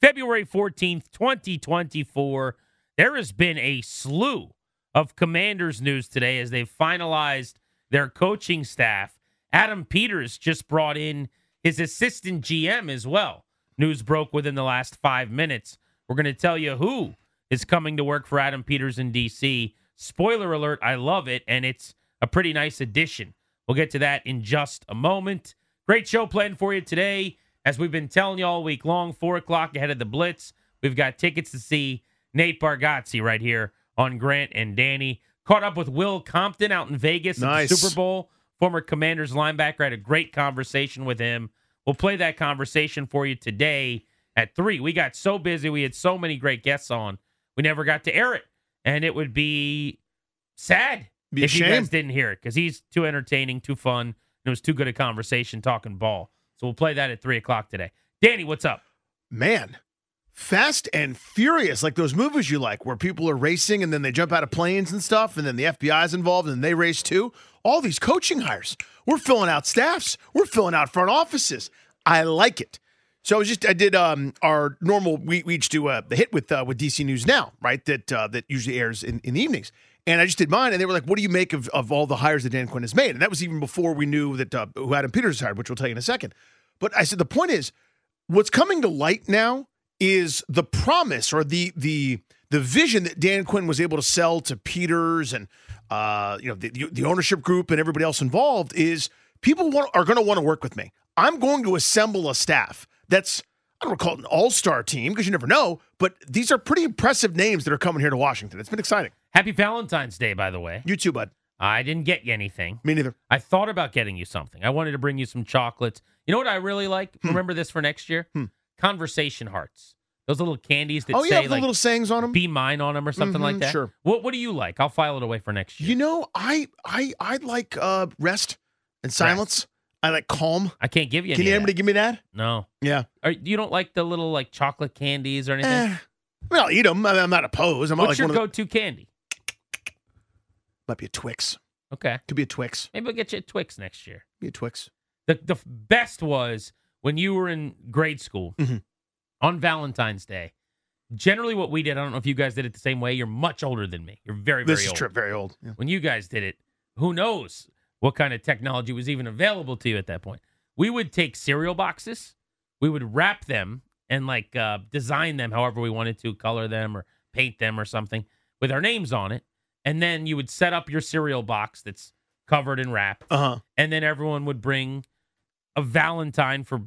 February 14th, 2024. There has been a slew of commanders news today as they've finalized their coaching staff. Adam Peters just brought in his assistant GM as well. News broke within the last five minutes. We're going to tell you who is coming to work for Adam Peters in DC. Spoiler alert, I love it, and it's a pretty nice addition. We'll get to that in just a moment. Great show planned for you today. As we've been telling you all week long, four o'clock ahead of the Blitz, we've got tickets to see Nate Bargatze right here on Grant and Danny. Caught up with Will Compton out in Vegas Nice. at the Super Bowl. Former Commanders linebacker. had a great conversation with him. We'll play that conversation for you today at three. We got so busy. We had so many great guests on. We never got to air it. And it would be sad Be if you guys didn't hear it because he's too entertaining, too fun, and it was too good a conversation talking ball. So we'll play that at three o'clock today. Danny, what's up? Man, Fast and Furious, like those movies you like where people are racing and then they jump out of planes and stuff, and then the FBI's involved and they race too. All these coaching hires. We're filling out staffs, we're filling out front offices. I like it. So I was just I did um our normal we, we each do uh, the hit with uh, with DC News now, right? That uh, that usually airs in, in the evenings. And I just did mine, and they were like, "What do you make of, of all the hires that Dan Quinn has made?" And that was even before we knew that uh, who Adam Peters hired, which we'll tell you in a second. But I said the point is, what's coming to light now is the promise or the the the vision that Dan Quinn was able to sell to Peters and uh, you know the, the ownership group and everybody else involved is people want, are going to want to work with me. I'm going to assemble a staff that's I don't call it an all star team because you never know, but these are pretty impressive names that are coming here to Washington. It's been exciting. Happy Valentine's Day, by the way. You too, bud. I didn't get you anything. Me neither. I thought about getting you something. I wanted to bring you some chocolates. You know what I really like? Remember this for next year? Conversation hearts. Those little candies that Oh say yeah, the like little sayings on them. "Be mine" on them or something like Mhm, that. sure. What What do you like? I'll file it away for next year. You know, I I I like uh rest and silence. I like calm. I can't give you. Can any you of anybody give me that? No. Yeah. Are, you don't like the little like chocolate candies or anything? Eh, I mean, I'll eat them. I'm not opposed. I'm not What's like your of the, go-to candy? Might be a Twix. Okay, Could be a Twix. maybe we'll get you a Twix next year. Be a Twix. The the best was when you were in grade school Mhm. on Valentine's Day. Generally, what we did, I don't know if you guys did it the same way. You're much older than me. You're very, very This is old. true. Very old. Yeah. When you guys did it, who knows what kind of technology was even available to you at that point? We would take cereal boxes, we would wrap them and like uh, design them however we wanted to, color them or paint them or something with our names on it, and then you would set up your cereal box that's covered in wrap Uh huh. and then everyone would bring a Valentine for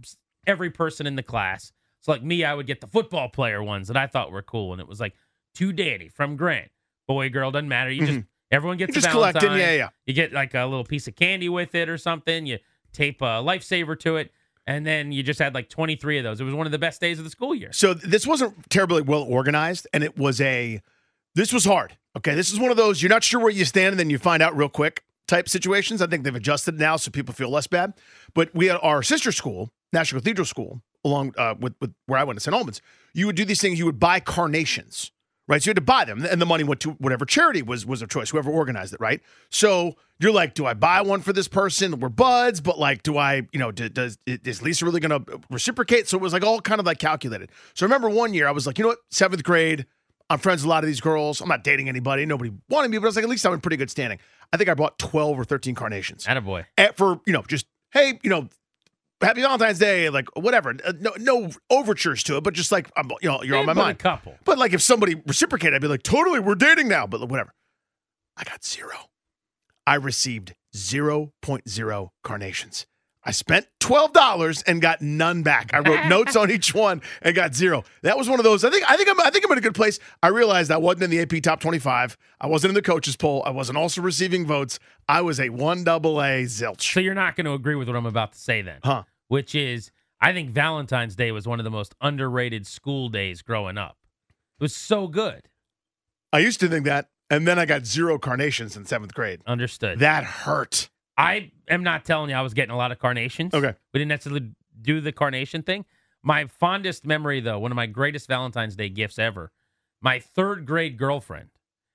every person in the class. So, like me, I would get the football player ones that I thought were cool, and it was like to Danny from Grant, boy, girl, doesn't matter. You just everyone gets Mm-hmm. You a just collecting. Valentine. Yeah, yeah. You get like a little piece of candy with it or something. You tape a lifesaver to it, and then you just had like twenty three of those. It was one of the best days of the school year. So this wasn't terribly well organized, and it was a. This was hard. Okay, this is one of those you're not sure where you stand, and then you find out real quick type situations. I think they've adjusted now, so people feel less bad. But we had our sister school, National Cathedral School, along uh, with with where I went to St. Albans. You would do these things. You would buy carnations, right? So you had to buy them, and the money went to whatever charity was was of choice, whoever organized it, right? So you're like, do I buy one for this person? We're buds, but like, do I, you know, do, does is Lisa really going to reciprocate? So it was like all kind of like calculated. So I remember one year I was like, you know what, seventh grade. I'm friends with a lot of these girls. I'm not dating anybody. Nobody wanted me, but I was like, at least I'm in pretty good standing. I think I bought 12 or 13 carnations Attaboy. at, for, you know, just, hey, you know, Happy Valentine's Day, like whatever. Uh, no, no overtures to it, but just like I'm, you know, you're on my mind. couple. But like if somebody reciprocated, I'd be like, totally, we're dating now. But whatever. I got zero. I received 0.0 carnations. I spent $12 and got none back. I wrote notes on each one and got zero. That was one of those. I think I think I'm I think I'm in a good place. I realized I wasn't in the AP top 25. I wasn't in the coaches poll. I wasn't also receiving votes. I was a one double A zilch. So you're not going to agree with what I'm about to say then, Huh. which is I think Valentine's Day was one of the most underrated school days growing up. It was so good. I used to think that, and then I got zero carnations in seventh grade. Understood. That hurt. I am not telling you I was getting a lot of carnations. Okay. We didn't necessarily do the carnation thing. My fondest memory, though, one of my greatest Valentine's Day gifts ever, my third grade girlfriend,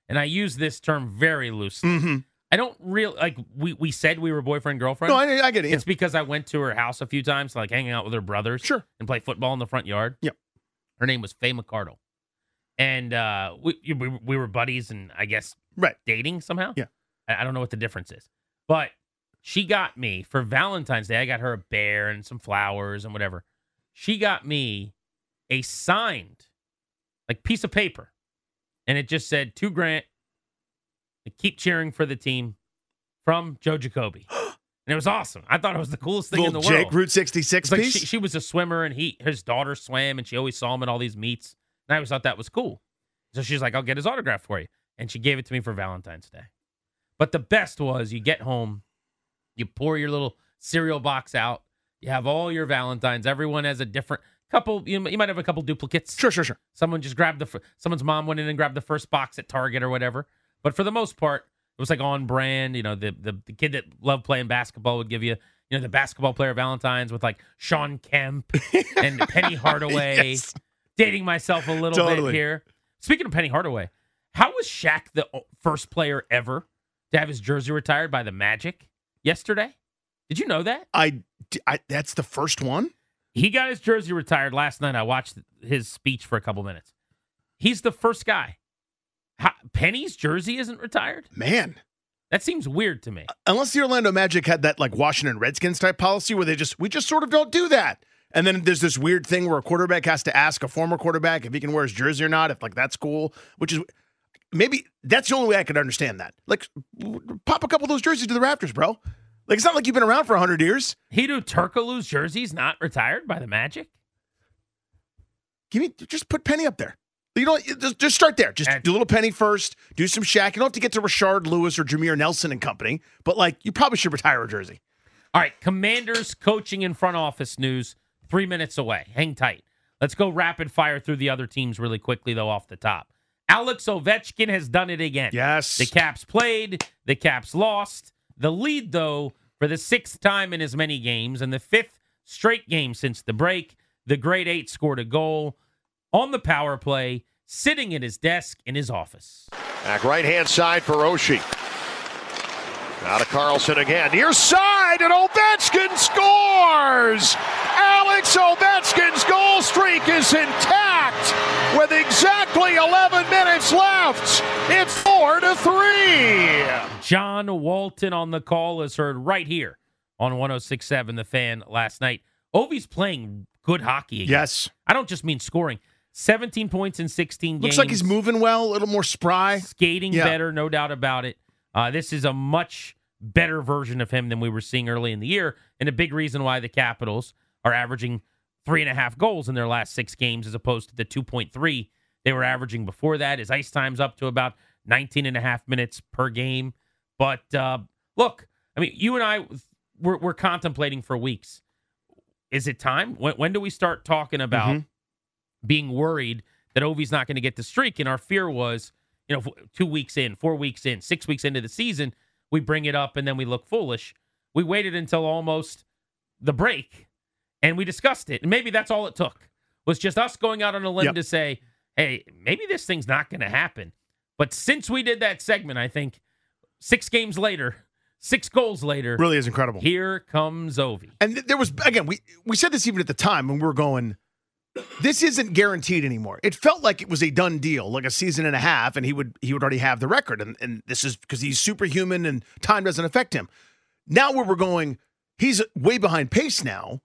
and I use this term very loosely. Mm-hmm. I don't real like we we said we were boyfriend girlfriend. No, I, I get it. yeah. It's because I went to her house a few times, like hanging out with her brothers, Sure. and play football in the front yard. Yep. Her name was Faye McCardle, and uh, we, we we were buddies, and I guess Right. dating somehow. Yeah. I, I don't know what the difference is, but she got me for Valentine's Day. I got her a bear and some flowers and whatever. She got me a signed, like piece of paper, and it just said to Grant, keep cheering for the team from Joe Jacoby. And it was awesome. I thought it was the coolest thing in the Little Jake world. Route 66 like piece. she, she was a swimmer and he his daughter swam and she always saw him at all these meets. And I always thought that was cool. So she's like, I'll get his autograph for you. And she gave it to me for Valentine's Day. But the best was you get home, you pour your little cereal box out, you have all your Valentines. Everyone has a different couple. You, you might have a couple duplicates. sure, sure, sure. Someone just grabbed the someone's mom went in and grabbed the first box at Target or whatever. But for the most part, it was like on brand. You know, the the, the kid that loved playing basketball would give you you know the basketball player Valentines with like Shawn Kemp and Penny Hardaway. Yes. Dating myself a little Totally. bit here. Speaking of Penny Hardaway, how was Shaq the first player ever to have his jersey retired by the Magic yesterday? Did you know that? I, I that's the first one. He got his jersey retired last night. I watched his speech for a couple minutes. He's the first guy. How, Penny's jersey isn't retired? Man, That seems weird to me. Uh, unless the Orlando Magic had that like Washington Redskins type policy where they just we just sort of don't do that. And then there's this weird thing where a quarterback has to ask a former quarterback if he can wear his jersey or not. If like that's cool, which is maybe that's the only way I could understand that. Like, pop a couple of those jerseys to the Raptors, bro. Like it's not like you've been around for hundred years. Hedo Turkoglu's jersey's not retired by the Magic? Give me just put Penny up there. You know, just, just start there. Just And- do a little Penny first. Do some Shaq. You don't have to get to Rashard Lewis or Jameer Nelson and company, but like you probably should retire a jersey. All right, Commanders coaching and front office news three minutes away. Hang tight. Let's go rapid fire through the other teams really quickly, though, off the top. Alex Ovechkin has done it again. Yes. The Caps played, the Caps lost. The lead, though, for the sixth time in as many games and the fifth straight game since the break, the Great Eight scored a goal on the power play, sitting at his desk in his office. Back right hand side for Oshie. Now to Carlson again. Near side, and Ovechkin scores! Alex Ovechkin's goal streak is intact with exactly 11 minutes left. It's 4 to 3. John Walton on the call is heard right here on 1067 The Fan last night. Ovi's playing good hockey again. Yes. I don't just mean scoring. 17 points in 16 games. Looks like he's moving well, a little more spry. skating Yeah. better, no doubt about it. Uh, this is a much better version of him than we were seeing early in the year, and a big reason why the Capitals are averaging three and a half goals in their last six games as opposed to the 2.3 they were averaging before that. His ice time's up to about 19 and a half minutes per game. But uh, look, I mean, you and I, we're, we're contemplating for weeks. Is it time? When, when do we start talking about Mhm. being worried that Ovi's not going to get the streak? And our fear was, you know, two weeks in, four weeks in, six weeks into the season, we bring it up and then we look foolish. We waited until almost the break and we discussed it. And maybe that's all it took was just us going out on a limb Yep. to say, hey, maybe this thing's not going to happen. But since we did that segment, I think six games later, six goals later, Really is incredible. here comes Ovi. And th- there was again, we we said this even at the time when we were going. This isn't guaranteed anymore. It felt like it was a done deal, like a season and a half, and he would he would already have the record. And and this is because he's superhuman and time doesn't affect him. Now where we're going, he's way behind pace now.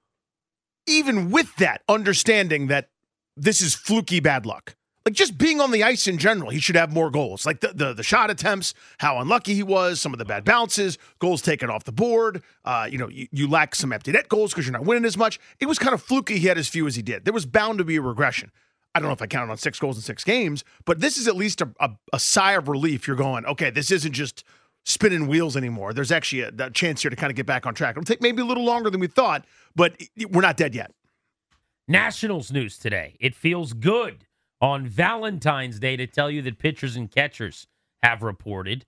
Even with that, understanding that this is fluky bad luck. Like just being on the ice in general, he should have more goals. Like the, the, the shot attempts, how unlucky he was, some of the bad bounces, goals taken off the board. Uh, you know, you, you lack some empty net goals because you're not winning as much. It was kind of fluky. He had as few as he did. There was bound to be a regression. I don't know if I counted on six goals in six games, but this is at least a, a, a sigh of relief. You're going, okay, this isn't just spinning wheels anymore. There's actually a, a chance here to kind of get back on track. It'll take maybe a little longer than we thought, but we're not dead yet. Nationals news today. It feels good on Valentine's Day to tell you that pitchers and catchers have reported.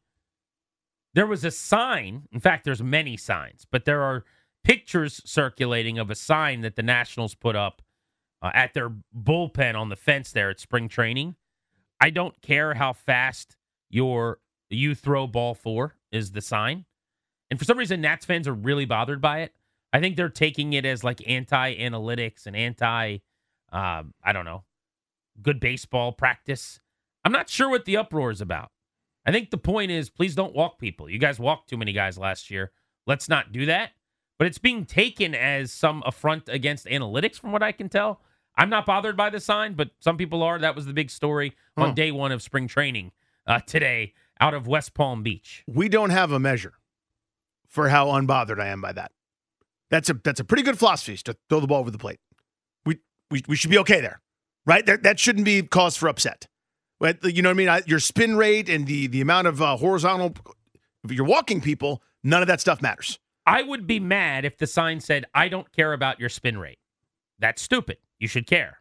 There was a sign, in fact, there's many signs, but there are pictures circulating of a sign that the Nationals put up uh, at their bullpen on the fence there at spring training. I don't care how fast your you throw ball four is the sign. And for some reason, Nats fans are really bothered by it. I think they're taking it as like anti analytics and anti, uh, I don't know, good baseball practice. I'm not sure what the uproar is about. I think the point is please don't walk people. You guys walked too many guys last year. Let's not do that. But it's being taken as some affront against analytics, from what I can tell. I'm not bothered by the sign, but some people are. That was the big story on day one of spring training uh, today out of West Palm Beach. We don't have a measure for how unbothered I am by that. That's a that's a pretty good philosophy to throw the ball over the plate. We we, we should be okay there right? That, that shouldn't be cause for upset. But you know what I mean? I, your spin rate and the the amount of uh, horizontal, if you're walking people, none of that stuff matters. I would be mad if the sign said, "I don't care about your spin rate." That's stupid. You should care.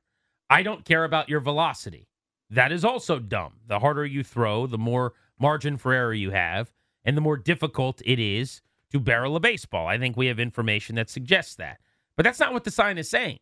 I don't care about your velocity. That is also dumb. The harder you throw, the more margin for error you have, and the more difficult it is to barrel a baseball. I think we have information that suggests that. But that's not what the sign is saying.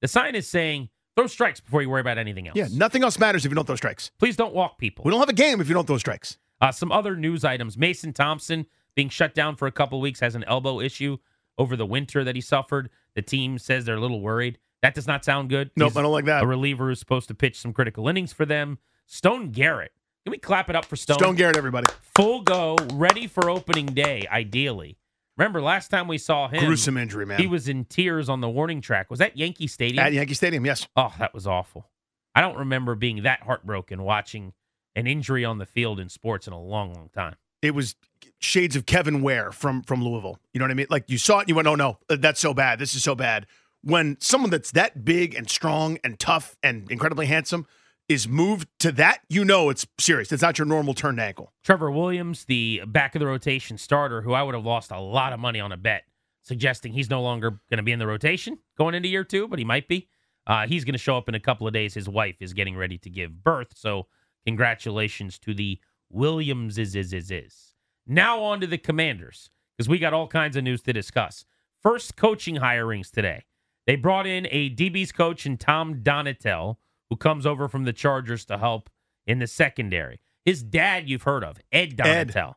The sign is saying Throw strikes before you worry about anything else. Yeah, nothing else matters if you don't throw strikes. Please don't walk people. We don't have a game if you don't throw strikes. Uh, some other news items. Mason Thompson being shut down for a couple weeks has an elbow issue over the winter that he suffered. The team says they're a little worried. That does not sound good. Nope, He's I don't like that. A reliever who's supposed to pitch some critical innings for them. Stone Garrett. Can we clap it up for Stone? Stone Garrett, everybody. Full go, ready for opening day, ideally. Remember last time we saw him, gruesome injury, man. He was in tears on the warning track. Was that Yankee Stadium? At Yankee Stadium, yes. Oh, that was awful. I don't remember being that heartbroken watching an injury on the field in sports in a long, long time. It was shades of Kevin Ware from from Louisville. You know what I mean? Like you saw it, and you went, "Oh no, uh, that's so bad. This is so bad." When someone that's that big and strong and tough and incredibly handsome is moved to that, you know it's serious. It's not your normal turned ankle. Trevor Williams, the back of the rotation starter, who I would have lost a lot of money on a bet, suggesting he's no longer going to be in the rotation going into year two, but he might be. Uh, he's going to show up in a couple of days. His wife is getting ready to give birth. So, congratulations to the Williams. Is is is is. Now on to the Commanders because we got all kinds of news to discuss. First coaching hirings today. They brought in a DB's coach and Tom Donatell who comes over from the Chargers to help in the secondary. His dad, you've heard of, Ed Donatell, Ed.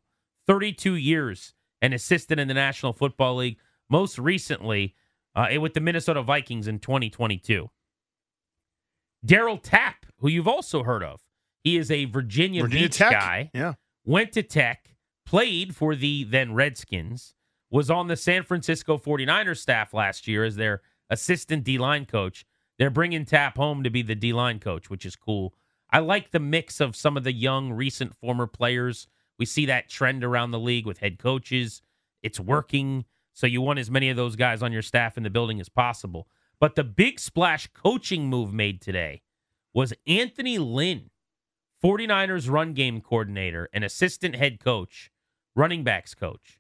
32 years, an assistant in the National Football League, most recently uh, with the Minnesota Vikings in 2022. Darryl Tapp, who you've also heard of, he is a Virginia, Virginia Beach Tech. guy. Yeah. Went to Tech, played for the then Redskins, was on the San Francisco 49ers staff last year as their assistant D line coach, they're bringing Tapp home to be the D line coach, which is cool. I like the mix of some of the young, recent former players. We see that trend around the league with head coaches. It's working. So you want as many of those guys on your staff in the building as possible. But the big splash coaching move made today was Anthony Lynn, 49ers run game coordinator and assistant head coach, running backs coach,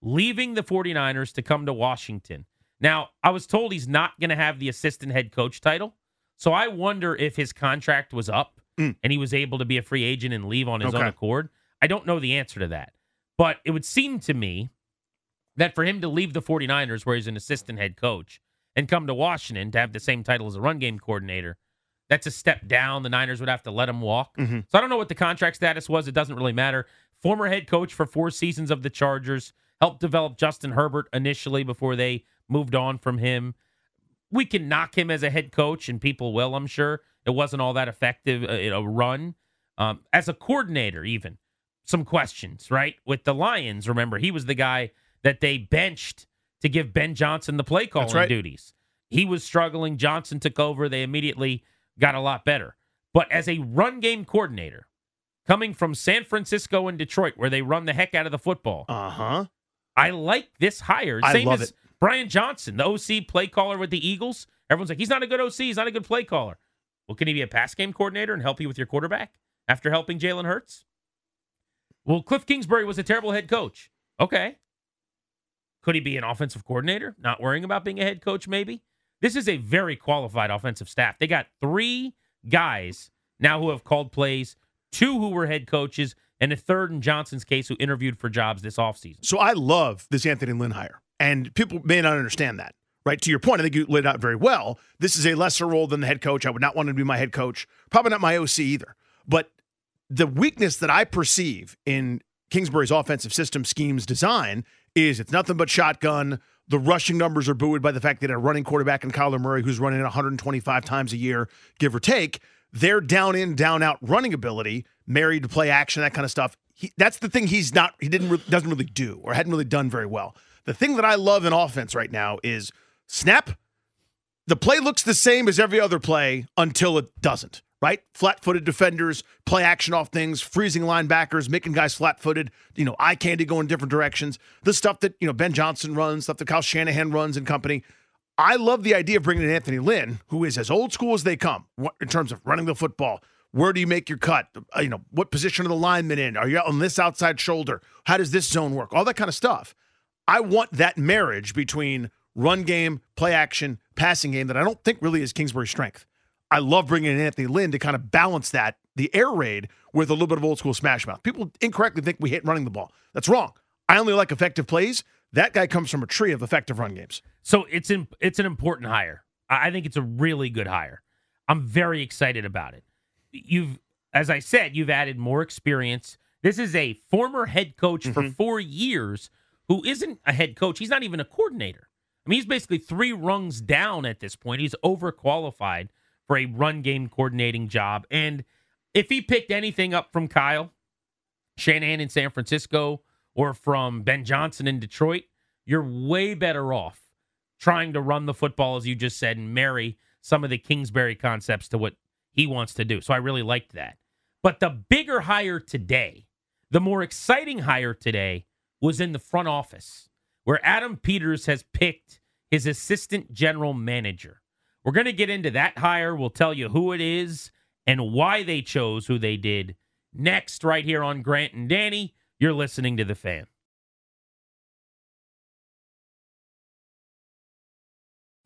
leaving the 49ers to come to Washington. Now, I was told he's not going to have the assistant head coach title. So I wonder if his contract was up mm. and he was able to be a free agent and leave on his okay. own accord. I don't know the answer to that. But it would seem to me that for him to leave the 49ers, where he's an assistant head coach, and come to Washington to have the same title as a run game coordinator, that's a step down. The Niners would have to let him walk. Mm-hmm. So I don't know what the contract status was. It doesn't really matter. Former head coach for four seasons of the Chargers, helped develop Justin Herbert initially before they moved on from him. We can knock him as a head coach, and people will, I'm sure. It wasn't all that effective uh, a run. Um, as a coordinator, even some questions, right? With the Lions, remember, he was the guy that they benched to give Ben Johnson the play calling right. duties. he was struggling. Johnson took over. They immediately got a lot better. But as a run game coordinator, coming from San Francisco and Detroit, where they run the heck out of the football, Uh huh. I like this hire. I Same love as it. Brian Johnson, the OC play caller with the Eagles. Everyone's like, he's not a good OC. He's not a good play caller. Well, can he be a pass game coordinator and help you with your quarterback after helping Jalen Hurts? Well, Cliff Kingsbury was a terrible head coach. Okay. Could he be an offensive coordinator? Not worrying about being a head coach, maybe? This is a very qualified offensive staff. They got three guys now who have called plays, two who were head coaches, and a third in Johnson's case who interviewed for jobs this offseason. So I love this Anthony Lynn hire, and people may not understand that. Right to your point, I think you laid out very well. This is a lesser role than the head coach. I would not want to be my head coach. Probably not my OC either. But the weakness that I perceive in Kingsbury's offensive system schemes design is it's nothing but shotgun. The rushing numbers are buoyed by the fact that a running quarterback in Kyler Murray, who's running 125 times a year, give or take, their down in, down out running ability, married to play action, that kind of stuff. He, that's the thing he's not, he didn't, re- doesn't really do or hadn't really done very well. The thing that I love in offense right now is snap. The play looks the same as every other play until it doesn't right? Flat footed defenders, play action off things, freezing linebackers, making guys flat footed, you know, eye candy going different directions. The stuff that, you know, Ben Johnson runs, stuff that Kyle Shanahan runs and company. I love the idea of bringing in Anthony Lynn, who is as old school as they come in terms of running the football. Where do you make your cut? Uh, you know, what position are the linemen in? Are you on this outside shoulder? How does this zone work? All that kind of stuff. I want that marriage between run game, play action, passing game that I don't think really is Kingsbury's strength. I love bringing in Anthony Lynn to kind of balance that, the air raid, with a little bit of old school smash mouth. People incorrectly think we hate running the ball. That's wrong. I only like effective plays. That guy comes from a tree of effective run games. So it's in, it's an important hire. I I think it's a really good hire. I'm very excited about it. You've, as I said, you've added more experience. This is a former head coach for mm-hmm. four years who isn't a head coach. He's not even a coordinator. I mean, he's basically three rungs down at this point. He's overqualified for a run game coordinating job. And if he picked anything up from Kyle Shanahan in San Francisco or from Ben Johnson in Detroit, you're way better off trying to run the football, as you just said, and marry some of the Kingsbury concepts to what he wants to do. So I really liked that. But the bigger hire today, the more exciting hire today was in the front office, where Adam Peters has picked his assistant general manager. We're going to get into that hire. We'll tell you who it is and why they chose who they did next, right here on Grant and Danny. You're listening to The Fan.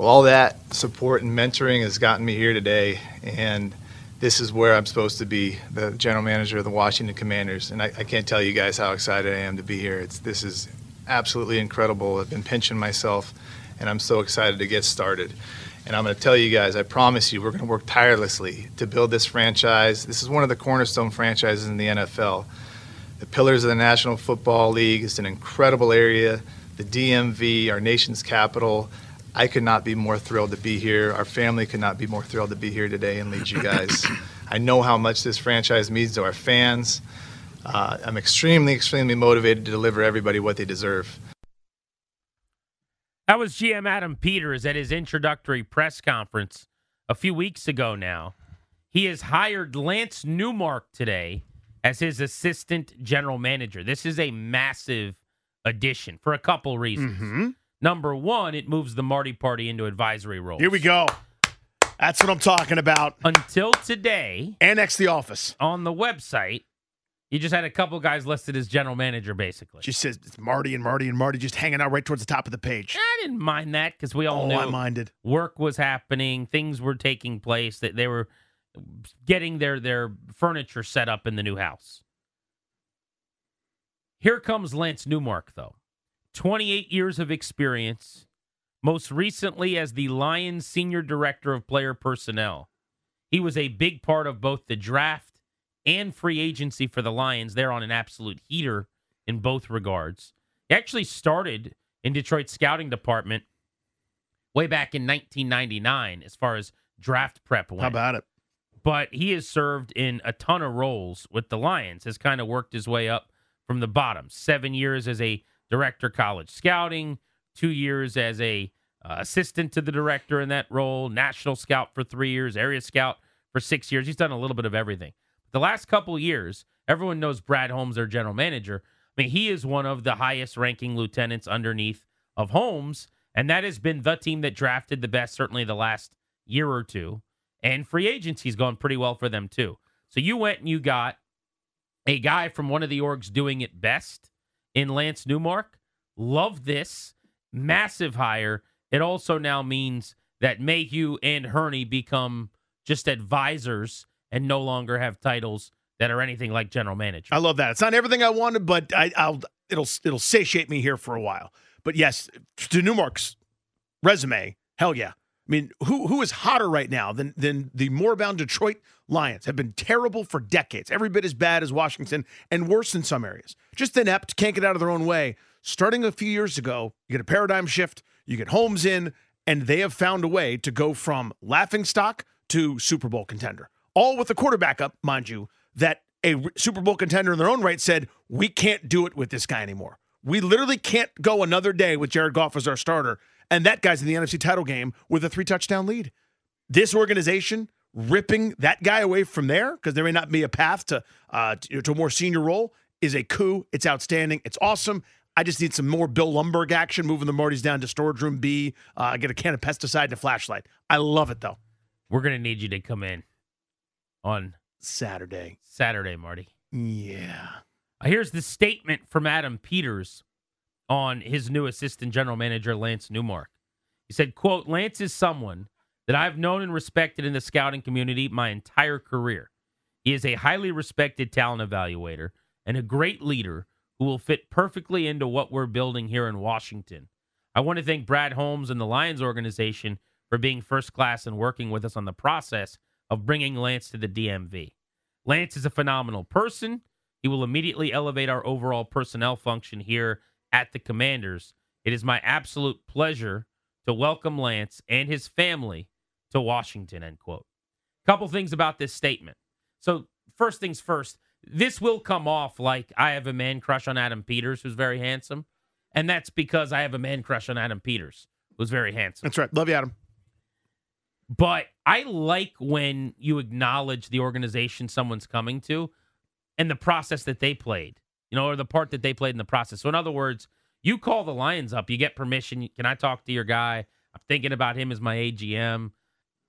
Well, all that support and mentoring has gotten me here today, and this is where I'm supposed to be, the general manager of the Washington Commanders. And I, I can't tell you guys how excited I am to be here. It's this is absolutely incredible. I've been pinching myself, and I'm so excited to get started. And I'm going to tell you guys, I promise you, we're going to work tirelessly to build this franchise. This is one of the cornerstone franchises in the NFL. The pillars of the National Football League. It's an incredible area. The DMV, our nation's capital. I could not be more thrilled to be here. Our family could not be more thrilled to be here today and lead you guys. I know how much this franchise means to our fans. Uh, I'm extremely, extremely motivated to deliver everybody what they deserve. That was GM Adam Peters at his introductory press conference a few weeks ago now. He has hired Lance Newmark today as his assistant general manager. This is a massive addition for a couple reasons. Mm-hmm. Number one, it moves the Marty Party into advisory roles. Here we go. That's what I'm talking about. Until today, Annex the office. on the website, you just had a couple guys listed as general manager, basically. Just says it's Marty and Marty and Marty just hanging out right towards the top of the page. I didn't mind that because we all Oh, knew I minded. work was happening, things were taking place, that they were getting their their furniture set up in the new house. Here comes Lance Newmark, though. 28 years of experience, most recently as the Lions Senior Director of Player Personnel. He was a big part of both the draft and free agency for the Lions. They're on an absolute heater in both regards. He actually started in Detroit's scouting department way back in 1999 as far as draft prep went How about it? but he has served in a ton of roles with the Lions, has kind of worked his way up from the bottom. Seven years as a director college scouting, two years as a uh, assistant to the director in that role, national scout for three years, area scout for six years. He's done a little bit of everything. The last couple years, everyone knows Brad Holmes, their general manager. I mean, he is one of the highest ranking lieutenants underneath of Holmes, and that has been the team that drafted the best, certainly the last year or two. And free agency's gone pretty well for them too. So you went and you got a guy from one of the orgs doing it best in Lance Newmark. Love this. Massive hire. It also now means that Mayhew and Hurney become just advisors and no longer have titles that are anything like general manager. I love that. It's not everything I wanted, but I, I'll it'll it'll satiate me here for a while. But yes, to Newmark's resume, hell yeah. I mean, who who is hotter right now than than the morebound Detroit Lions have been terrible for decades, every bit as bad as Washington, and worse in some areas. Just inept, can't get out of their own way. Starting a few years ago, you get a paradigm shift, you get Holmes in, and they have found a way to go from laughing stock to Super Bowl contender. All with the quarterback up, mind you, that a Super Bowl contender in their own right said, We can't do it with this guy anymore. We literally can't go another day with Jared Goff as our starter. And that guy's in the NFC title game with a three touchdown lead. This organization ripping that guy away from there, because there may not be a path to, uh, to, to a more senior role, is a coup. It's outstanding. It's awesome. I just need some more Bill Lumbergh action, moving the Martys down to storage room B, uh, get a can of pesticide and a flashlight. I love it, though. We're going to need you to come in on Saturday. Saturday, Marty. Yeah. Uh, Here's the statement from Adam Peters on his new assistant general manager, Lance Newmark. He said, quote, Lance is someone that I've known and respected in the scouting community my entire career. He is a highly respected talent evaluator and a great leader who will fit perfectly into what we're building here in Washington. I want to thank Brad Holmes and the Lions organization for being first class and working with us on the process of bringing Lance to the DMV. Lance is a phenomenal person. He will immediately elevate our overall personnel function here at the Commanders. It is my absolute pleasure to welcome Lance and his family to Washington. End quote. Couple things about this statement. So, first things first, this will come off like I have a man crush on Adam Peters, who's very handsome. And that's because I have a man crush on Adam Peters, who's very handsome. That's right. Love you, Adam. But I like when you acknowledge the organization someone's coming to and the process that they played, you know, or the part that they played in the process. So, in other words, You call the Lions up, you get permission. Can I talk to your guy? I'm thinking about him as my AGM.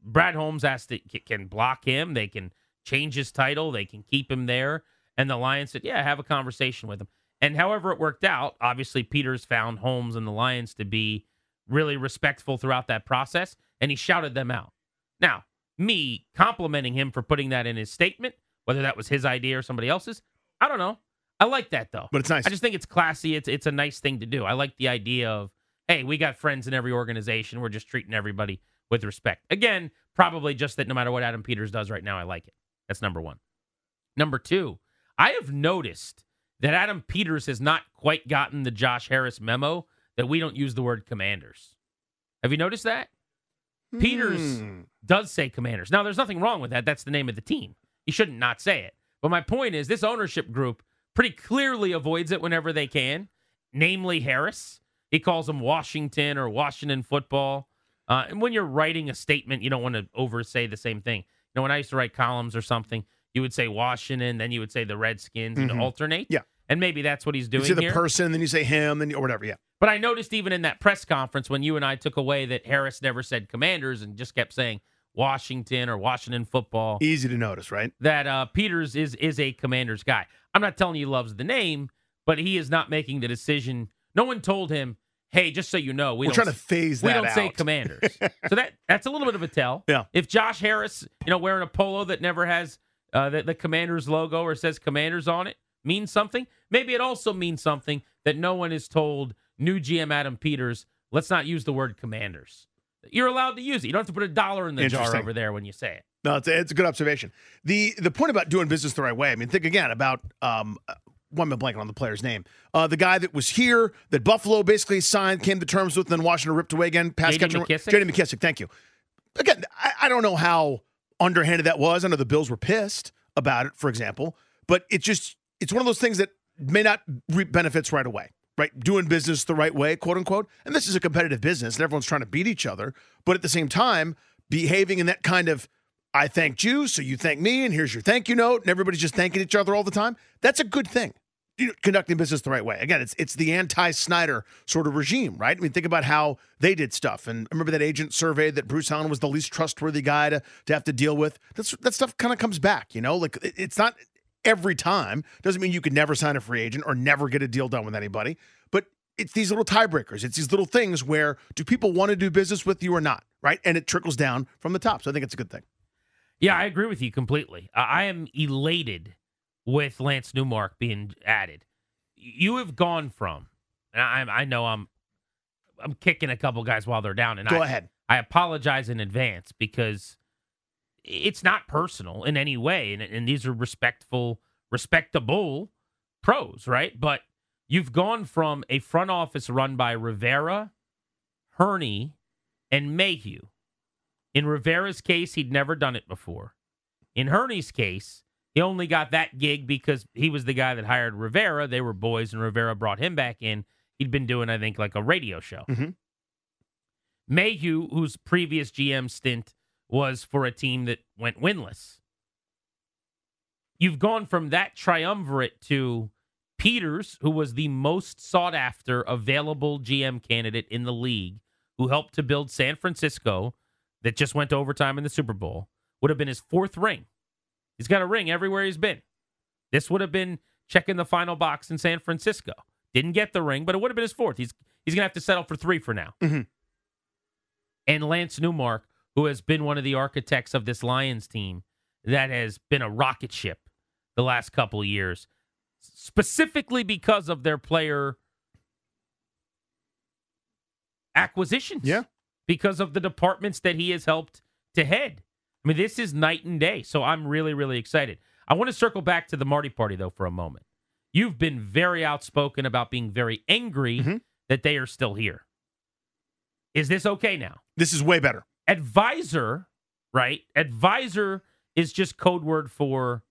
Brad Holmes has to can block him. They can change his title. They can keep him there. And the Lions said, "Yeah, have a conversation with him." And however it worked out, obviously Peters found Holmes and the Lions to be really respectful throughout that process, and he shouted them out. Now, me complimenting him for putting that in his statement, whether that was his idea or somebody else's, I don't know. I like that though. But it's nice. I just think it's classy. It's it's a nice thing to do. I like the idea of, hey, we got friends in every organization. We're just treating everybody with respect. Again, probably just that no matter what Adam Peters does right now, I like it. That's number one. Number two, I have noticed that Adam Peters has not quite gotten the Josh Harris memo that we don't use the word commanders. Have you noticed that? Peters Hmm. does say commanders. Now, there's nothing wrong with that. That's the name of the team. He shouldn't not say it. But my point is, this ownership group pretty clearly avoids it whenever they can, namely Harris. He calls him Washington or Washington football. Uh, and when you're writing a statement, you don't want to oversay the same thing. You know, when I used to write columns or something, you would say Washington, then you would say the Redskins, and alternate. Yeah. And maybe that's what he's You doing say the here. person, then you say him, then you, or whatever. Yeah. But I noticed even in that press conference when you and I took away that Harris never said commanders and just kept saying Washington or Washington football, Easy to notice, right? that uh, Peters is is a commander's guy. I'm not telling you he loves the name, but he is not making the decision. No one told him, hey, just so you know, we are trying to phase we don't say commanders. so that that's a little bit of a tell. Yeah. If Josh Harris, you know, wearing a polo that never has uh, the, the commanders logo or says commanders on it means something, maybe it also means something that no one is told new GM Adam Peters, let's not use the word commanders. You're allowed to use it. You don't have to put a dollar in the jar over there when you say it. No, it's a, it's a good observation. The the point about doing business the right way. I mean, think again about um. uh, One I blanking on the player's name? Uh, the guy that was here that Buffalo basically signed, came to terms with, and then Washington ripped away again. Pass J.D. catcher, McKissic? J.D. McKissic. Thank you. Again, I, I don't know how underhanded that was. I know the Bills were pissed about it, for example, but it just it's one of those things that may not reap benefits right away. Right, doing business the right way, quote unquote. And this is a competitive business, and everyone's trying to beat each other. But at the same time, behaving in that kind of I thanked you, so you thank me, and here's your thank you note, and everybody's just thanking each other all the time. That's a good thing. You know, conducting business the right way. Again, it's it's the anti-Snyder sort of regime, right? I mean, think about how they did stuff. And remember that agent survey that Bruce Allen was the least trustworthy guy to, to have to deal with. That's that stuff kind of comes back, you know. Like it- it's not every time. Doesn't mean you could never sign a free agent or never get a deal done with anybody. But it's these little tiebreakers. It's these little things where do people want to do business with you or not, right? And it trickles down from the top. So I think it's a good thing. Yeah, I agree with you completely. I am elated with Lance Newmark being added. You have gone from, and I, I know I'm, I'm kicking a couple guys while they're down, and Go I, ahead. I apologize in advance because it's not personal in any way, and, and these are respectful, respectable pros, right? But you've gone from a front office run by Rivera, Hurney, and Mayhew. In Rivera's case, he'd never done it before. In Hurney's case, he only got that gig because he was the guy that hired Rivera. They were boys, and Rivera brought him back in. He'd been doing, I think, like a radio show. Mhm. Mayhew, whose previous GM stint was for a team that went winless. You've gone from that triumvirate to Peters, who was the most sought after available GM candidate in the league, who helped to build San Francisco, that just went to overtime in the Super Bowl, would have been his fourth ring. He's got a ring everywhere he's been. This would have been checking the final box in San Francisco. Didn't get the ring, but it would have been his fourth. He's he's gonna have to settle for three for now. Mhm. And Lance Newmark, who has been one of the architects of this Lions team, that has been a rocket ship the last couple of years, specifically because of their player acquisitions. Yeah. Because of the departments that he has helped to head. I mean, this is night and day. So I'm really, really excited. I want to circle back to the Marty party, though, for a moment. You've been very outspoken about being very angry Mhm. that they are still here. Is this okay now? This is way better. Advisor, right? Advisor is just code word for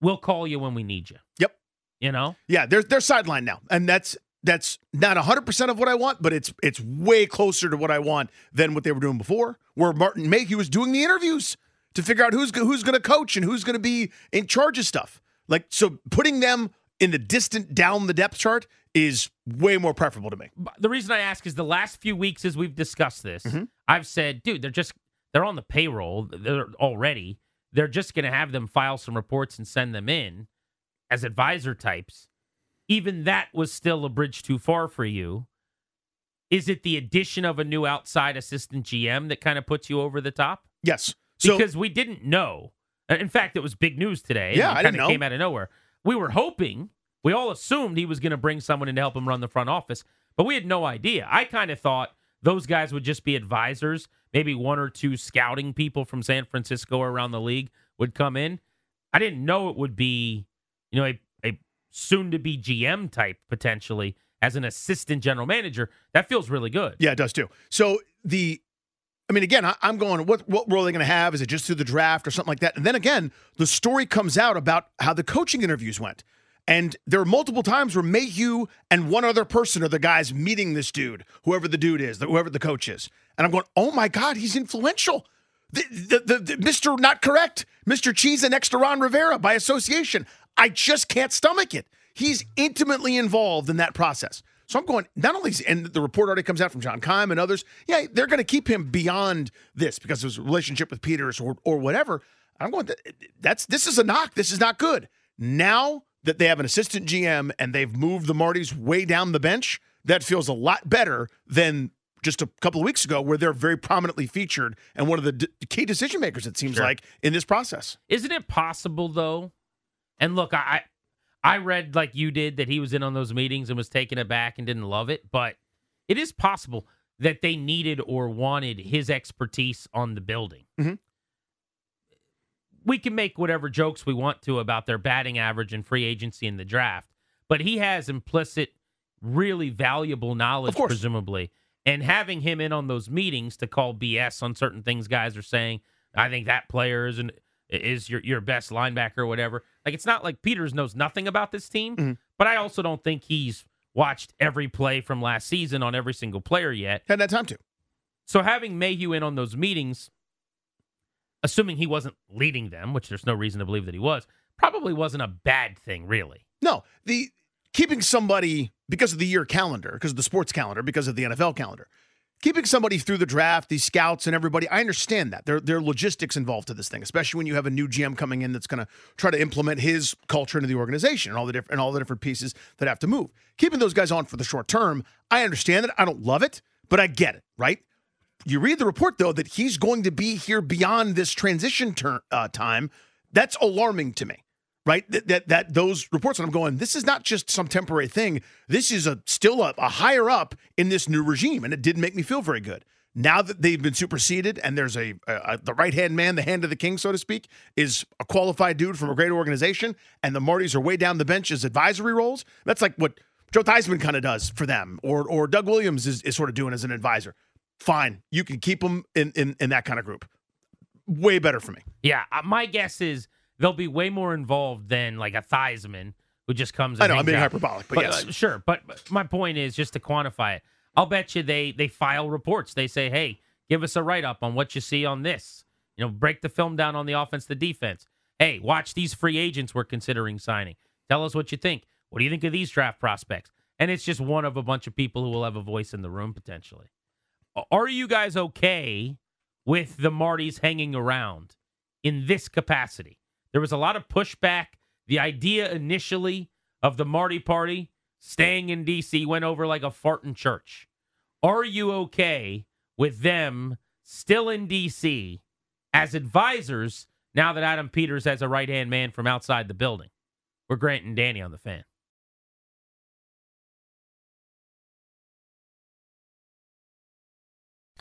we'll call you when we need you. Yep. You know? Yeah, they're they're sidelined now, and that's that's not hundred percent of what I want, but it's it's way closer to what I want than what they were doing before. Where Martin Mayhew was doing the interviews to figure out who's who's going to coach and who's going to be in charge of stuff. Like so, putting them in the distant down the depth chart is way more preferable to me. The reason I ask is the last few weeks as we've discussed this, Mhm. I've said, dude, they're just they're on the payroll. They're already. They're just going to have them file some reports and send them in as advisor types. Even that was still a bridge too far for you. Is it the addition of a new outside assistant GM that kind of puts you over the top? Yes. So because we didn't know. In fact, it was big news today. Yeah, it I didn't know. Came out of nowhere. We were hoping. We all assumed he was going to bring someone in to help him run the front office, but we had no idea. I kind of thought those guys would just be advisors. Maybe one or two scouting people from San Francisco or around the league would come in. I didn't know it would be, you know, a, a soon-to-be GM type potentially as an assistant general manager. That feels really good. Yeah, it does too. So the, I mean, again, I, I'm going. What what role are they going to have? Is it just through the draft or something like that? And then again, the story comes out about how the coaching interviews went, and there are multiple times where Mayhew and one other person are the guys meeting this dude, whoever the dude is, whoever the coach is, and I'm going, oh my god, he's influential. The, the, the, the Mr. Not Correct, Mr. Cheese next to Ron Rivera by association. I just can't stomach it. He's intimately involved in that process. So I'm going, not only, and the report already comes out from John Keim and others, yeah, they're going to keep him beyond this because of his relationship with Peters or, or whatever. I'm going, that's, this is a knock. This is not good. Now that they have an assistant GM and they've moved the Martys way down the bench, that feels a lot better than just a couple of weeks ago where they're very prominently featured and one of the d- key decision makers, it seems Sure. like, in this process. Isn't it possible though? And look, I I read like you did that he was in on those meetings and was taken aback and didn't love it, but it is possible that they needed or wanted his expertise on the building. Mhm. We can make whatever jokes we want to about their batting average and free agency in the draft, but he has implicit, really valuable knowledge, presumably. And having him in on those meetings to call BS on certain things guys are saying, I think that player is an, is your your best linebacker or whatever. Like it's not like Peters knows nothing about this team, Mhm. but I also don't think he's watched every play from last season on every single player yet. Had that time to. So having Mayhew in on those meetings, assuming he wasn't leading them, which there's no reason to believe that he was, probably wasn't a bad thing, really. No, the keeping somebody because of the year calendar, because of the sports calendar, because of the NFL calendar, keeping somebody through the draft, these scouts and everybody. I understand that there there are logistics involved to this thing, especially when you have a new GM coming in that's going to try to implement his culture into the organization and all the different and all the different pieces that have to move. Keeping those guys on for the short term, I understand that. I don't love it, but I get it. Right. You read the report though that he's going to be here beyond this transition ter- uh, time. That's alarming to me right? That, that that those reports, and I'm going, this is not just some temporary thing. This is a still a, a higher up in this new regime, and it didn't make me feel very good. Now that they've been superseded, and there's a, a the right hand man, the hand of the king, so to speak, is a qualified dude from a great organization, and the Martys are way down the bench as advisory roles. That's like what Joe Theismann kind of does for them, or or Doug Williams is, is sort of doing as an advisor. Fine, you can keep them in in, in that kind of group. Way better for me. Yeah, uh, my guess is they'll be way more involved than like a Theismann who just comes. I know I'm being out. hyperbolic, but, yes, uh, sure. But but my point is just to quantify it. I'll bet you they they file reports. They say, "Hey, give us a write up on what you see on this. You know, break the film down on the offense, the defense. Hey, watch these free agents we're considering signing. Tell us what you think. What do you think of these draft prospects?" And it's just one of a bunch of people who will have a voice in the room potentially. Are you guys okay with the Martys hanging around in this capacity? There was a lot of pushback. The idea initially of the Marty party staying in DC went over like a fart in church. Are you okay with them still in DC as advisors now that Adam Peters has a right hand man from outside the building? We're Grant and Danny on the fan.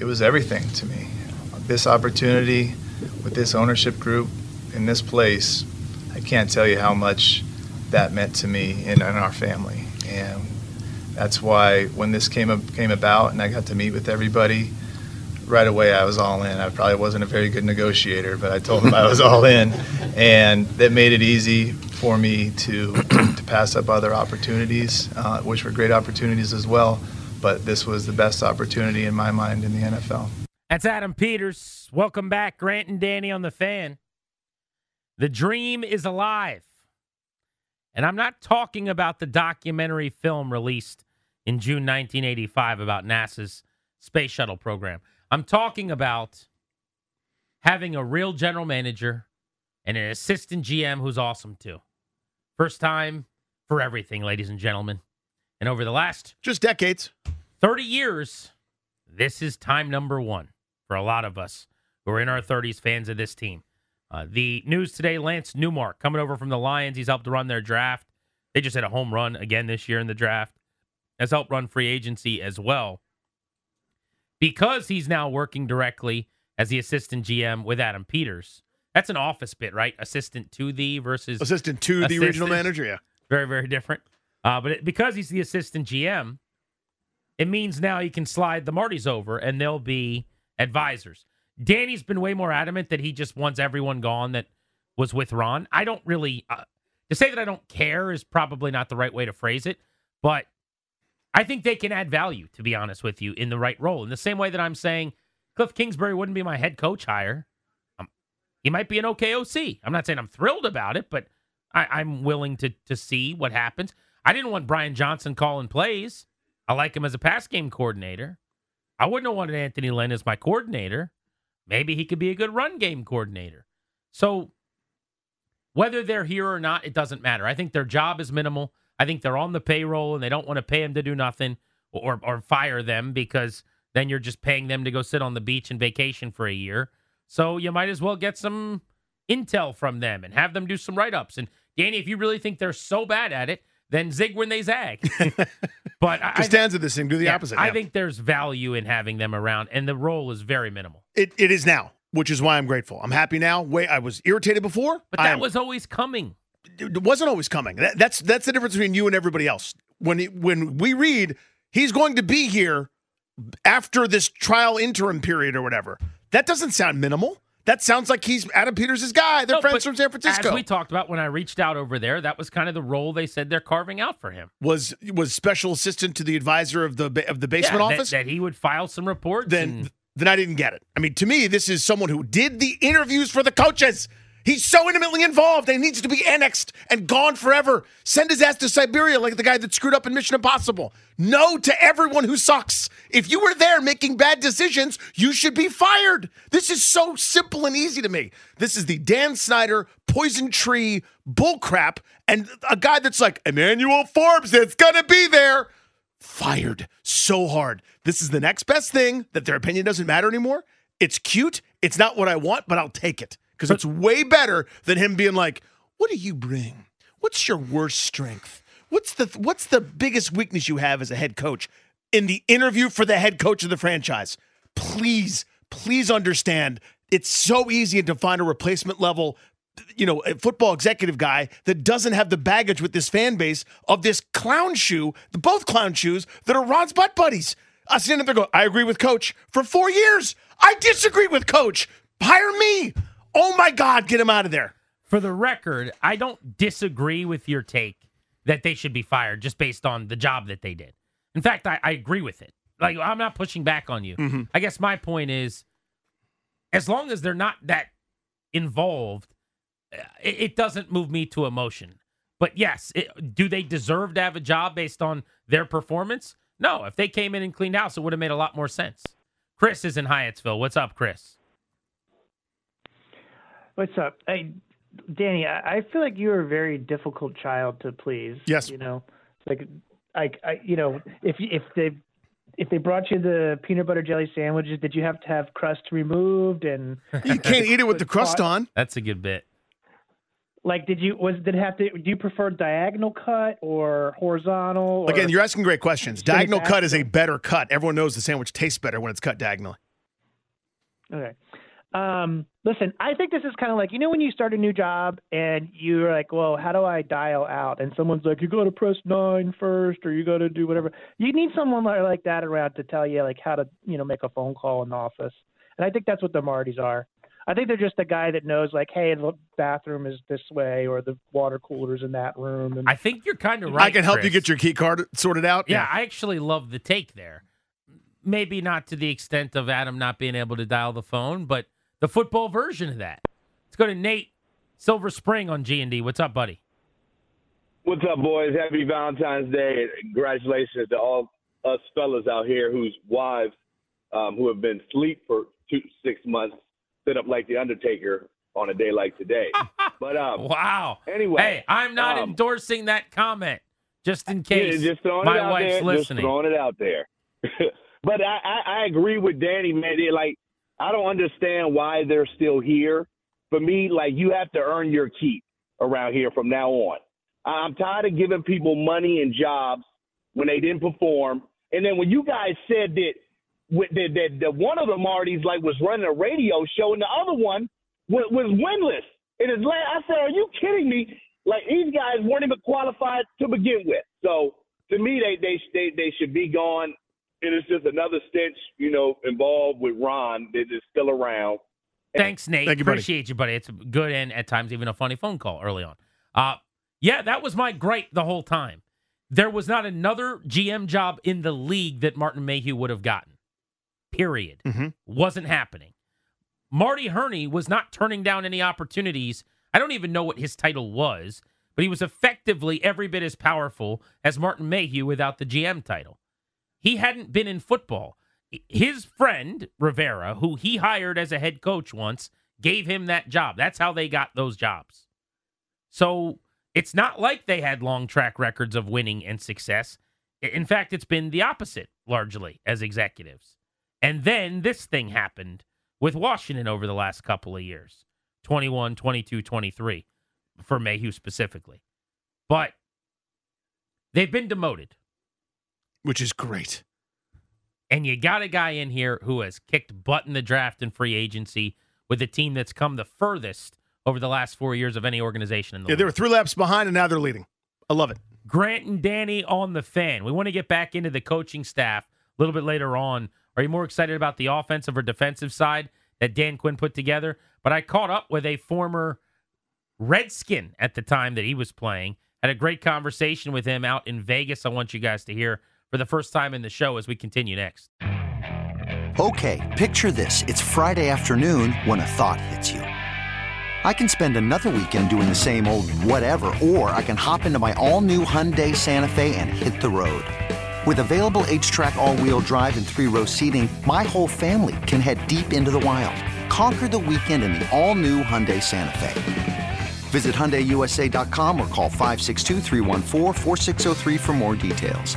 It was everything to me. This opportunity with this ownership group in this place, I can't tell you how much that meant to me and, and our family. And that's why when this came came about and I got to meet with everybody, right away I was all in. I probably wasn't a very good negotiator, but I told them I was all in, and that made it easy for me to to pass up other opportunities, uh, which were great opportunities as well. But this was the best opportunity in my mind in the NFL. That's Adam Peters. Welcome back, Grant and Danny on the fan. The dream is alive. And I'm not talking about the documentary film released in June 1985 about NASA's space shuttle program. I'm talking about having a real general manager and an assistant GM who's awesome too. First time for everything, ladies and gentlemen. And over the last just decades, 30 years, this is time number one for a lot of us who are in our 30s fans of this team. Uh, the news today Lance Newmark coming over from the Lions. He's helped run their draft. They just had a home run again this year in the draft, has helped run free agency as well. Because he's now working directly as the assistant GM with Adam Peters. That's an office bit, right? Assistant to the versus assistant to the regional manager. Yeah, very very different. Uh, but it, because he's the assistant GM, it means now he can slide the Martys over and they'll be advisors. Danny's been way more adamant that he just wants everyone gone that was with Ron. I don't really uh, to say that I don't care is probably not the right way to phrase it, but I think they can add value to be honest with you in the right role. In the same way that I'm saying Cliff Kingsbury wouldn't be my head coach hire. Um, he might be an OKOC. I'm not saying I'm thrilled about it, but I, I'm willing to to see what happens. I didn't want Brian Johnson calling plays. I like him as a pass game coordinator. I wouldn't have wanted Anthony Lynn as my coordinator. Maybe he could be a good run game coordinator. So whether they're here or not, it doesn't matter. I think their job is minimal. I think they're on the payroll and they don't want to pay them to do nothing or or fire them because then you're just paying them to go sit on the beach and vacation for a year. So you might as well get some intel from them and have them do some write ups. And Danny, if you really think they're so bad at it, then zig when they zag. but I, Costanza this thing, do the yeah, opposite. I yeah. think there's value in having them around, and the role is very minimal. it, it is now, which is why I'm grateful. I'm happy now. Way I was irritated before. But that I'm- was always coming. it wasn't always coming. That, that's that's the difference between you and everybody else. When he, when we read he's going to be here after this trial interim period or whatever, that doesn't sound minimal. That sounds like he's Adam Peters' guy. They're No, friends from San Francisco. As we talked about when I reached out over there, that was kind of the role they said they're carving out for him. was was special assistant to the advisor of the of the basement Yeah, that- office. that, he would file some reports. then and- then I didn't get it. I mean, to me, this is someone who did the interviews for the coaches. He's so intimately involved and he needs to be annexed and gone forever. Send his ass to Siberia like the guy that screwed up in Mission Impossible. No to everyone who sucks. If you were there making bad decisions, you should be fired. This is so simple and easy to me. This is the Dan Snyder poison tree bullcrap and a guy that's like Emmanuel Forbes that's gonna be there fired so hard. This is the next best thing that their opinion doesn't matter anymore. It's cute. It's not what I want, but I'll take it because it's way better than him being like, "What do you bring? What's your worst strength? What's the what's the biggest weakness you have as a head coach?" In the interview for the head coach of the franchise, please, please understand. It's so easy to find a replacement level you know, a football executive guy that doesn't have the baggage with this fan base of this clown shoe, the both clown shoes that are Ron's butt buddies. I stand up there go, I agree with coach for four years. I disagree with coach. Hire me. Oh my God, get him out of there. for the record, I don't disagree with your take that they should be fired just based on the job that they did. In fact, I, I agree with it. Like I'm not pushing back on you. Mm-hmm. I guess my point is, as long as they're not that involved, uh, it, it doesn't move me to emotion. But yes, it, do they deserve to have a job based on their performance? No. If they came in and cleaned house, it would have made a lot more sense. Chris is in Hyattsville. What's up, Chris? What's up? Hey, Danny, I, I feel like you're a very difficult child to please. Yes. You know, like, like I, you know, if if they if they brought you the peanut butter jelly sandwiches, did you have to have crust removed and You can't eat it with the crust on. That's a good bit. like did you was did it have to do you prefer diagonal cut or horizontal? Or, Again, you're asking great questions. Diagonal cut is a better cut. Everyone knows the sandwich tastes better when it's cut diagonally. Okay. Um, listen, I think this is kind of like you know when you start a new job and you're like, well, how do I dial out? And someone's like, you got to press nine first, or you got to do whatever. You need someone like like that around to tell you like how to you know make a phone call in the office. And I think that's what the Martys are. I think they're just a guy that knows like, hey, the bathroom is this way, or the water cooler's in that room. And I think you're kind of right. I can help you get your key card sorted out. Yeah, I actually love the take there. Maybe not to the extent of Adam not being able to dial the phone, but the football version of that. Let's go to Nate Silver Spring on G and D. What's up, buddy? What's up, boys? Happy Valentine's Day. Congratulations to all us fellas out here whose wives um, who have been asleep for two, six months sit up like The Undertaker on a day like today. but um, Wow. Anyway, hey, I'm not um, endorsing that comment, just in yeah, case just throwing my wife's there, listening. Just throwing it out there. but I, I, I agree with Danny, man. Like, I don't understand why they're still here. For me, like, you have to earn your keep around here from now on. I'm tired of giving people money and jobs when they didn't perform. And then when you guys said that with that, that, that one of the Martys like was running a radio show and the other one was, was winless. And his I said, "Are you kidding me? Like these guys weren't even qualified to begin with." So to me, they they they, they should be gone. And it's just another stench, you know, involved with Ron that is still around. Thanks, Nate. Thank you, buddy. Appreciate you, buddy. It's a good and at times even a funny phone call early on. Uh, yeah, that was my gripe the whole time. There was not another GM job in the league that Martin Mayhew would have gotten. Period. Mhm. Wasn't happening. Marty Hurney was not turning down any opportunities. I don't even know what his title was, but he was effectively every bit as powerful as Martin Mayhew without the GM title. He hadn't been in football. His friend, Rivera, who he hired as a head coach once, gave him that job. That's how they got those jobs. So it's not like they had long track records of winning and success. In fact, it's been the opposite largely as executives. And then this thing happened with Washington over the last couple of years 21, 22, 23 for Mayhew specifically. But they've been demoted. Which is great. And you got a guy in here who has kicked butt in the draft and free agency with a team that's come the furthest over the last four years of any organization in the Yeah, league. they were three laps behind and now they're leading. I love it. Grant and Danny on the fan. We want to get back into the coaching staff a little bit later on. Are you more excited about the offensive or defensive side that Dan Quinn put together? But I caught up with a former Redskin at the time that he was playing. Had a great conversation with him out in Vegas. I want you guys to hear for the first time in the show as we continue next. Okay, picture this. It's Friday afternoon when a thought hits you. I can spend another weekend doing the same old whatever, or I can hop into my all new Hyundai Santa Fe and hit the road. With available HTRAC, all wheel drive, and three row seating, my whole family can head deep into the wild. Conquer the weekend in the all new Hyundai Santa Fe. Visit HyundaiUSA.com or call 562-314-4603 for more details.